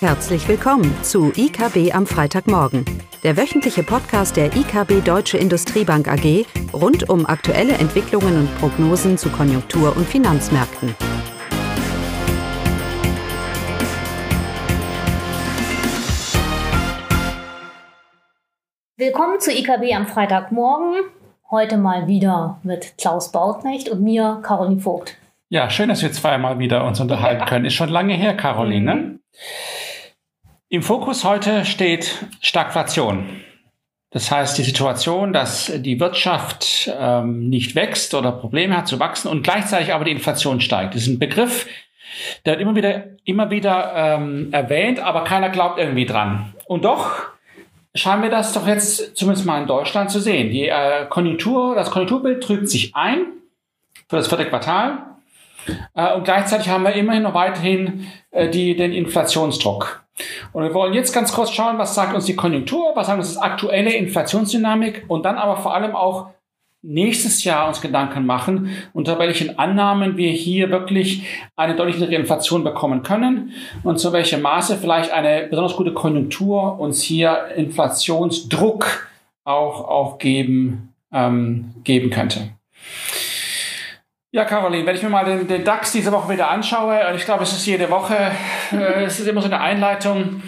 Herzlich willkommen zu IKB am Freitagmorgen, der wöchentliche Podcast der IKB Deutsche Industriebank AG rund um aktuelle Entwicklungen und Prognosen zu Konjunktur- und Finanzmärkten. Willkommen zu IKB am Freitagmorgen. Heute mal wieder mit Klaus Bautnecht und mir, Caroline Vogt. Ja, schön, dass wir zweimal wieder uns unterhalten können. Ist schon lange her, Caroline. Ne? Mhm. Im Fokus heute steht Stagflation. Das heißt, die Situation, dass die Wirtschaft ähm, nicht wächst oder Probleme hat zu wachsen und gleichzeitig aber die Inflation steigt. Das ist ein Begriff, der wird immer wieder, immer wieder ähm, erwähnt, aber keiner glaubt irgendwie dran. Und doch scheinen wir das doch jetzt zumindest mal in Deutschland zu sehen. Die äh, Konjunktur, das Konjunkturbild trübt sich ein für das vierte Quartal. Äh, und gleichzeitig haben wir immerhin noch weiterhin äh, die, den Inflationsdruck. Und wir wollen jetzt ganz kurz schauen, was sagt uns die Konjunktur, was sagt uns das aktuelle Inflationsdynamik und dann aber vor allem auch nächstes Jahr uns Gedanken machen, unter welchen Annahmen wir hier wirklich eine deutlichere Inflation bekommen können und zu welchem Maße vielleicht eine besonders gute Konjunktur uns hier Inflationsdruck auch, auch geben, ähm, geben könnte. Ja, Caroline, wenn ich mir mal den, den DAX diese Woche wieder anschaue, ich glaube, es ist jede Woche, äh, es ist immer so eine Einleitung,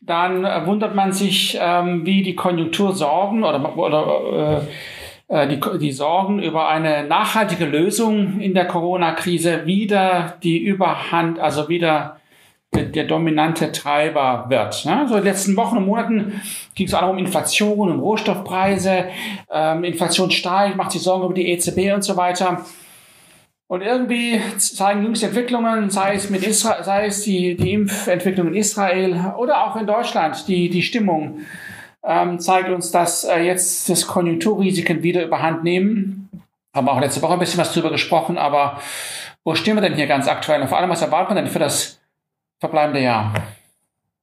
dann wundert man sich, ähm, wie die Konjunktursorgen oder, oder äh, äh, die, die Sorgen über eine nachhaltige Lösung in der Corona-Krise wieder die Überhand, also wieder der, der dominante Treiber wird. Ne? So in den letzten Wochen und Monaten ging es auch um Inflation, um Rohstoffpreise, ähm, Inflation steigt, macht sich Sorgen über die EZB und so weiter. Und irgendwie zeigen jüngste Entwicklungen, sei es mit Israel, sei es die, die Impfentwicklung in Israel oder auch in Deutschland, die, die Stimmung, ähm, zeigt uns, dass äh, jetzt das Konjunkturrisiken wieder überhand nehmen. Haben wir auch letzte Woche ein bisschen was drüber gesprochen, aber wo stehen wir denn hier ganz aktuell? Und vor allem, was erwartet man denn für das verbleibende Jahr?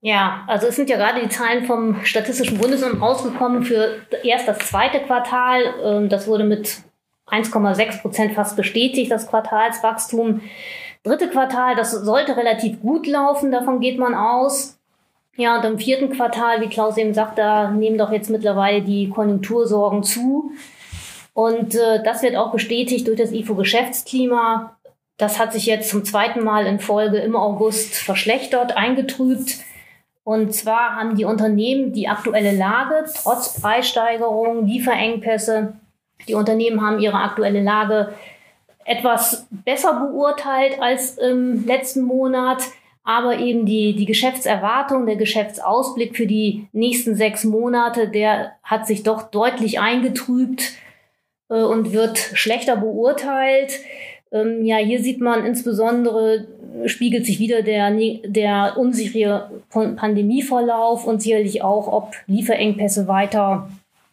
Ja, also es sind ja gerade die Zahlen vom Statistischen Bundesamt rausgekommen für erst das zweite Quartal. Ähm, das wurde mit 1,6 Prozent fast bestätigt, das Quartalswachstum. Dritte Quartal, das sollte relativ gut laufen, davon geht man aus. Ja, und im vierten Quartal, wie Klaus eben sagt, da nehmen doch jetzt mittlerweile die Konjunktursorgen zu. Und äh, das wird auch bestätigt durch das IFO-Geschäftsklima. Das hat sich jetzt zum zweiten Mal in Folge im August verschlechtert, eingetrübt. Und zwar haben die Unternehmen die aktuelle Lage trotz Preissteigerungen, Lieferengpässe die Unternehmen haben ihre aktuelle Lage etwas besser beurteilt als im letzten Monat, aber eben die, die Geschäftserwartung, der Geschäftsausblick für die nächsten sechs Monate, der hat sich doch deutlich eingetrübt äh, und wird schlechter beurteilt. Ähm, ja, hier sieht man insbesondere, spiegelt sich wieder der, der unsichere Pandemieverlauf und sicherlich auch, ob Lieferengpässe weiter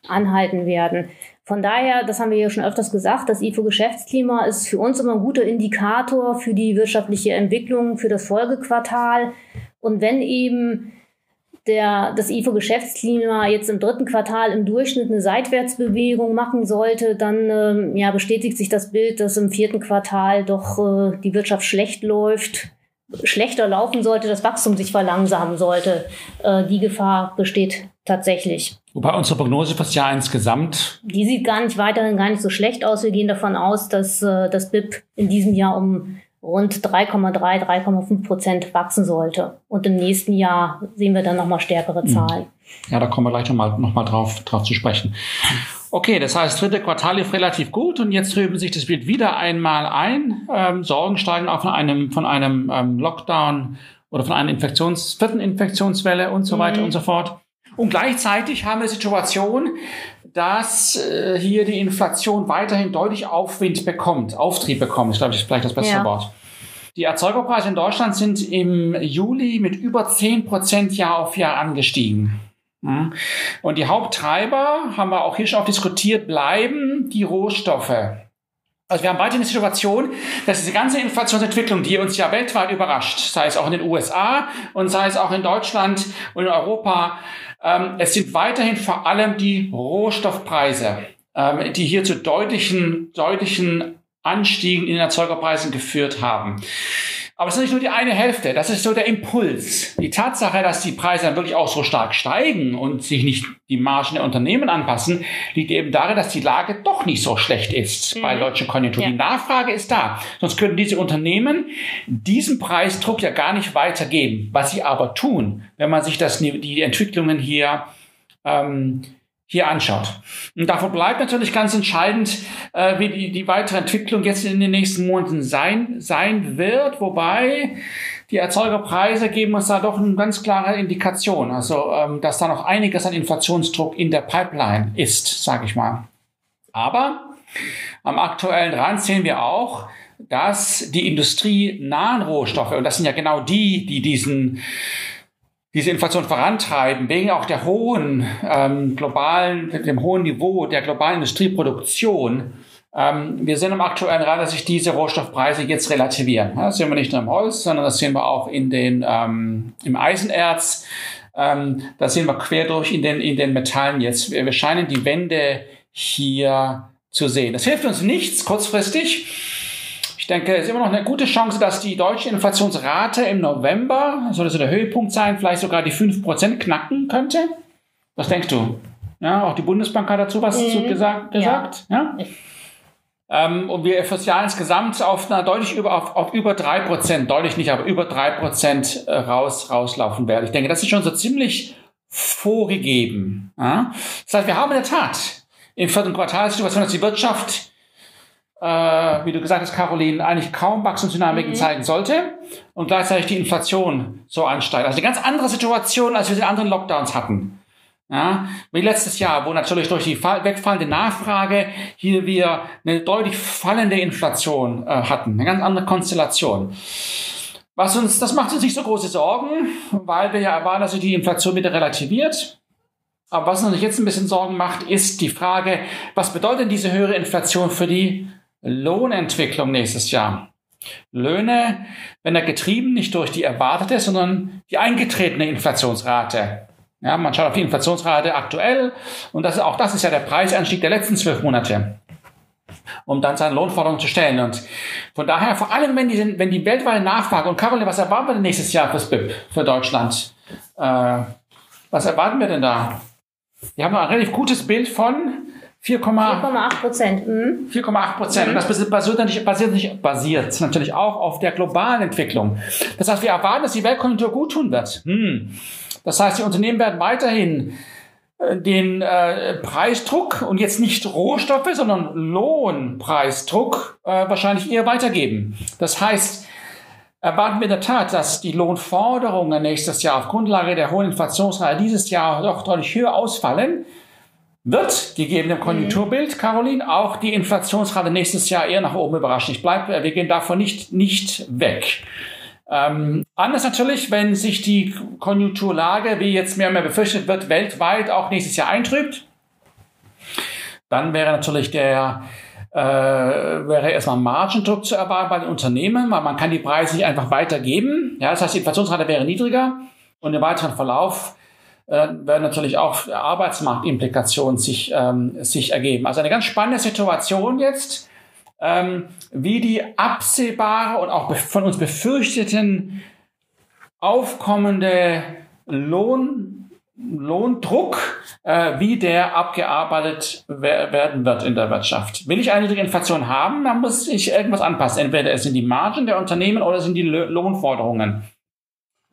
anhalten werden. Von daher, das haben wir ja schon öfters gesagt, das IFO-Geschäftsklima ist für uns immer ein guter Indikator für die wirtschaftliche Entwicklung, für das Folgequartal. Und wenn eben der, das IFO-Geschäftsklima jetzt im dritten Quartal im Durchschnitt eine Seitwärtsbewegung machen sollte, dann ähm, ja, bestätigt sich das Bild, dass im vierten Quartal doch äh, die Wirtschaft schlecht läuft, schlechter laufen sollte, das Wachstum sich verlangsamen sollte. Äh, die Gefahr besteht tatsächlich. Wobei unsere Prognose für das Jahr insgesamt. Die sieht gar nicht weiterhin gar nicht so schlecht aus. Wir gehen davon aus, dass äh, das BIP in diesem Jahr um rund 3,3, 3,5 Prozent wachsen sollte. Und im nächsten Jahr sehen wir dann nochmal stärkere hm. Zahlen. Ja, da kommen wir gleich nochmal noch mal drauf, drauf zu sprechen. Okay, das heißt, dritte Quartal lief relativ gut und jetzt trüben sich das Bild wieder einmal ein. Ähm, Sorgen steigen auch von einem, von einem ähm, Lockdown oder von einer Infektions, vierten Infektionswelle und so weiter mhm. und so fort. Und gleichzeitig haben wir Situation, dass äh, hier die Inflation weiterhin deutlich Aufwind bekommt, Auftrieb bekommt, ist glaube ich vielleicht das beste ja. Wort. Die Erzeugerpreise in Deutschland sind im Juli mit über 10 Prozent Jahr auf Jahr angestiegen. Und die Haupttreiber, haben wir auch hier schon auch diskutiert, bleiben die Rohstoffe. Also wir haben weiterhin eine Situation, dass diese ganze Inflationsentwicklung, die uns ja weltweit überrascht, sei es auch in den USA und sei es auch in Deutschland und in Europa, ähm, es sind weiterhin vor allem die Rohstoffpreise, ähm, die hier zu deutlichen, deutlichen Anstiegen in den Erzeugerpreisen geführt haben. Aber es ist nicht nur die eine Hälfte, das ist so der Impuls. Die Tatsache, dass die Preise dann wirklich auch so stark steigen und sich nicht die Margen der Unternehmen anpassen, liegt eben darin, dass die Lage doch nicht so schlecht ist mhm. bei deutschen Konjunktur. Ja. Die Nachfrage ist da. Sonst könnten diese Unternehmen diesen Preisdruck ja gar nicht weitergeben. Was sie aber tun, wenn man sich das, die Entwicklungen hier ähm, hier anschaut. Und davon bleibt natürlich ganz entscheidend, äh, wie die, die weitere Entwicklung jetzt in den nächsten Monaten sein, sein wird, wobei die Erzeugerpreise geben uns da doch eine ganz klare Indikation, also ähm, dass da noch einiges an Inflationsdruck in der Pipeline ist, sage ich mal. Aber am aktuellen Rand sehen wir auch, dass die industrienahen Rohstoffe, und das sind ja genau die, die diesen diese Inflation vorantreiben, wegen auch der hohen ähm, globalen, dem hohen Niveau der globalen Industrieproduktion. Ähm, wir sehen im aktuellen Rat, dass sich diese Rohstoffpreise jetzt relativieren. Das sehen wir nicht nur im Holz, sondern das sehen wir auch in den, ähm, im Eisenerz. Ähm, das sehen wir quer durch in den, in den Metallen jetzt. Wir, wir scheinen die Wende hier zu sehen. Das hilft uns nichts kurzfristig. Ich denke, es ist immer noch eine gute Chance, dass die deutsche Inflationsrate im November, soll das der Höhepunkt sein, vielleicht sogar die 5% knacken könnte. Was denkst du? Ja, auch die Bundesbank hat dazu was mhm. gesagt. gesagt ja. ja? Ähm, und wir fürs Jahr insgesamt auf einer deutlich über, auf, auf über 3%, deutlich nicht, aber über 3% äh, raus, rauslaufen werden. Ich denke, das ist schon so ziemlich vorgegeben. Ja? Das heißt, wir haben in der Tat im vierten Quartal die Situation, dass die Wirtschaft äh, wie du gesagt hast, Caroline, eigentlich kaum Wachstumsdynamiken mhm. zeigen sollte und gleichzeitig die Inflation so ansteigt. Also eine ganz andere Situation, als wir sie in anderen Lockdowns hatten. Ja, wie letztes Jahr, wo natürlich durch die wegfallende Nachfrage hier wir eine deutlich fallende Inflation äh, hatten. Eine ganz andere Konstellation. Was uns, das macht uns nicht so große Sorgen, weil wir ja erwarten, dass sich die Inflation wieder relativiert. Aber was uns jetzt ein bisschen Sorgen macht, ist die Frage, was bedeutet diese höhere Inflation für die Lohnentwicklung nächstes Jahr. Löhne werden ja getrieben nicht durch die erwartete, sondern die eingetretene Inflationsrate. Ja, man schaut auf die Inflationsrate aktuell und das, auch das ist ja der Preisanstieg der letzten zwölf Monate, um dann seine Lohnforderung zu stellen. Und von daher, vor allem wenn die, wenn die weltweite Nachfrage, und Caroline, was erwarten wir denn nächstes Jahr fürs BIP, für Deutschland? Äh, was erwarten wir denn da? Wir haben ein relativ gutes Bild von 4,8 Prozent. Mhm. 4,8 Prozent. Mhm. Und das basiert natürlich, basiert, nicht, basiert natürlich auch auf der globalen Entwicklung. Das heißt, wir erwarten, dass die Weltkonjunktur gut tun wird. Hm. Das heißt, die Unternehmen werden weiterhin äh, den äh, Preisdruck und jetzt nicht Rohstoffe, sondern Lohnpreisdruck äh, wahrscheinlich eher weitergeben. Das heißt, erwarten wir in der Tat, dass die Lohnforderungen nächstes Jahr auf Grundlage der hohen Inflationsrate dieses Jahr doch deutlich höher ausfallen wird, gegeben dem Konjunkturbild, mhm. Caroline, auch die Inflationsrate nächstes Jahr eher nach oben überraschen. Ich bleib, wir gehen davon nicht, nicht weg. Ähm, anders natürlich, wenn sich die Konjunkturlage, wie jetzt mehr und mehr befürchtet wird, weltweit auch nächstes Jahr eintrübt, dann wäre natürlich der äh, wäre erstmal Margendruck zu erwarten bei den Unternehmen, weil man kann die Preise nicht einfach weitergeben. Ja, das heißt, die Inflationsrate wäre niedriger und im weiteren Verlauf äh, werden natürlich auch Arbeitsmarktimplikationen sich, ähm, sich ergeben. Also eine ganz spannende Situation jetzt, ähm, wie die absehbare und auch von uns befürchteten aufkommende Lohn Lohndruck, äh, wie der abgearbeitet werden wird in der Wirtschaft. Will ich eine niedrige Inflation haben, dann muss ich irgendwas anpassen. Entweder es sind die Margen der Unternehmen oder es sind die Lohnforderungen.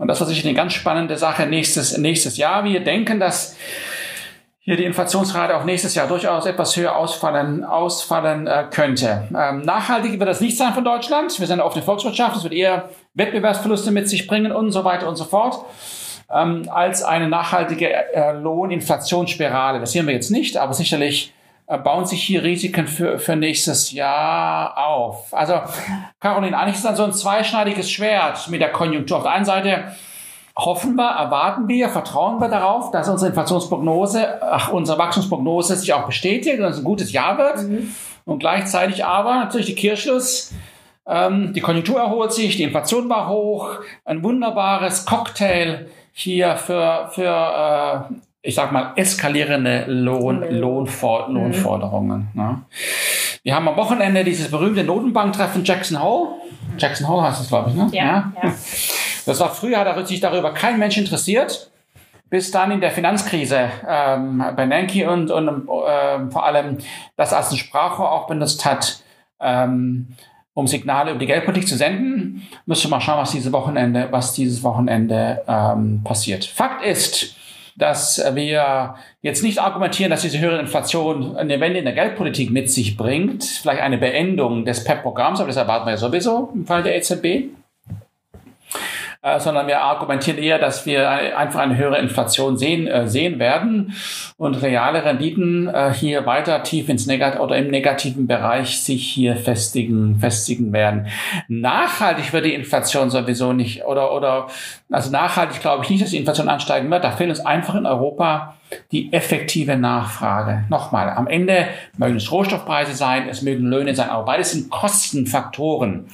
Und das war sicher eine ganz spannende Sache nächstes, nächstes Jahr. Wir denken, dass hier die Inflationsrate auch nächstes Jahr durchaus etwas höher ausfallen, ausfallen äh, könnte. Ähm, nachhaltig wird das nicht sein von Deutschland. Wir sind auf der Volkswirtschaft. Es wird eher Wettbewerbsverluste mit sich bringen und so weiter und so fort. Ähm, als eine nachhaltige äh, Lohninflationsspirale. Das sehen wir jetzt nicht, aber sicherlich bauen sich hier Risiken für, für nächstes Jahr auf. Also, Caroline, eigentlich ist dann so ein zweischneidiges Schwert mit der Konjunktur. Auf der einen Seite hoffen wir, erwarten wir, vertrauen wir darauf, dass unsere Inflationsprognose, ach, unsere Wachstumsprognose sich auch bestätigt und es ein gutes Jahr wird. Mhm. Und gleichzeitig aber natürlich die Kirschschluss, ähm, die Konjunktur erholt sich, die Inflation war hoch, ein wunderbares Cocktail hier für, für äh, ich sag mal, eskalierende Lohn. Lohnfor mhm. Lohnforderungen. Ne? Wir haben am Wochenende dieses berühmte Notenbanktreffen Jackson Hole. Jackson Hole heißt es, glaube ich, ne? Ja, ja. ja. Das war früher, hat sich darüber kein Mensch interessiert bis dann in der Finanzkrise ähm, Bernanke und, und äh, vor allem das als ein Sprachrohr auch benutzt hat, ähm, um Signale über die Geldpolitik zu senden. Müssen wir mal schauen, was diese Wochenende, was dieses Wochenende ähm, passiert. Fakt ist, dass wir jetzt nicht argumentieren, dass diese höhere Inflation eine Wende in der Geldpolitik mit sich bringt, vielleicht eine Beendung des PEP-Programms, aber das erwarten wir ja sowieso im Fall der EZB. Äh, sondern wir argumentieren eher, dass wir einfach eine höhere Inflation sehen, äh, sehen werden und reale Renditen äh, hier weiter tief ins Negat oder im negativen Bereich sich hier festigen, festigen werden. Nachhaltig wird die Inflation sowieso nicht oder, oder, also nachhaltig glaube ich nicht, dass die Inflation ansteigen wird. Da fehlt uns einfach in Europa die effektive Nachfrage. Nochmal, am Ende mögen es Rohstoffpreise sein, es mögen Löhne sein, aber beides sind Kostenfaktoren.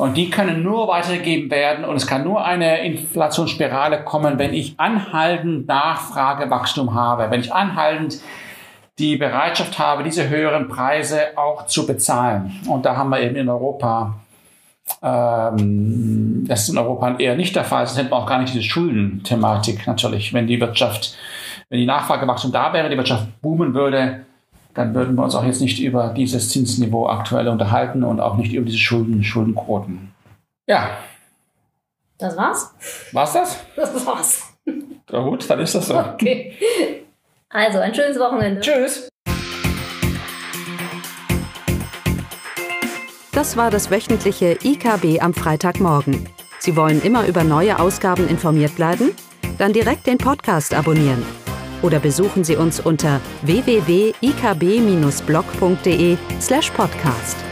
Und die können nur weitergegeben werden und es kann nur eine Inflationsspirale kommen, wenn ich anhaltend Nachfragewachstum habe, wenn ich anhaltend die Bereitschaft habe, diese höheren Preise auch zu bezahlen. Und da haben wir eben in Europa, ähm, das ist in Europa eher nicht der Fall, sonst hätten wir auch gar nicht diese Schuldenthematik natürlich. Wenn die Wirtschaft, wenn die Nachfragewachstum da wäre, die Wirtschaft boomen würde, dann würden wir uns auch jetzt nicht über dieses Zinsniveau aktuell unterhalten und auch nicht über diese Schulden, Schuldenquoten. Ja. Das war's? War's das? Das war's. Na gut, dann ist das so. Okay. Also, ein schönes Wochenende. Tschüss. Das war das wöchentliche IKB am Freitagmorgen. Sie wollen immer über neue Ausgaben informiert bleiben? Dann direkt den Podcast abonnieren oder besuchen Sie uns unter www.ikb-blog.de/podcast.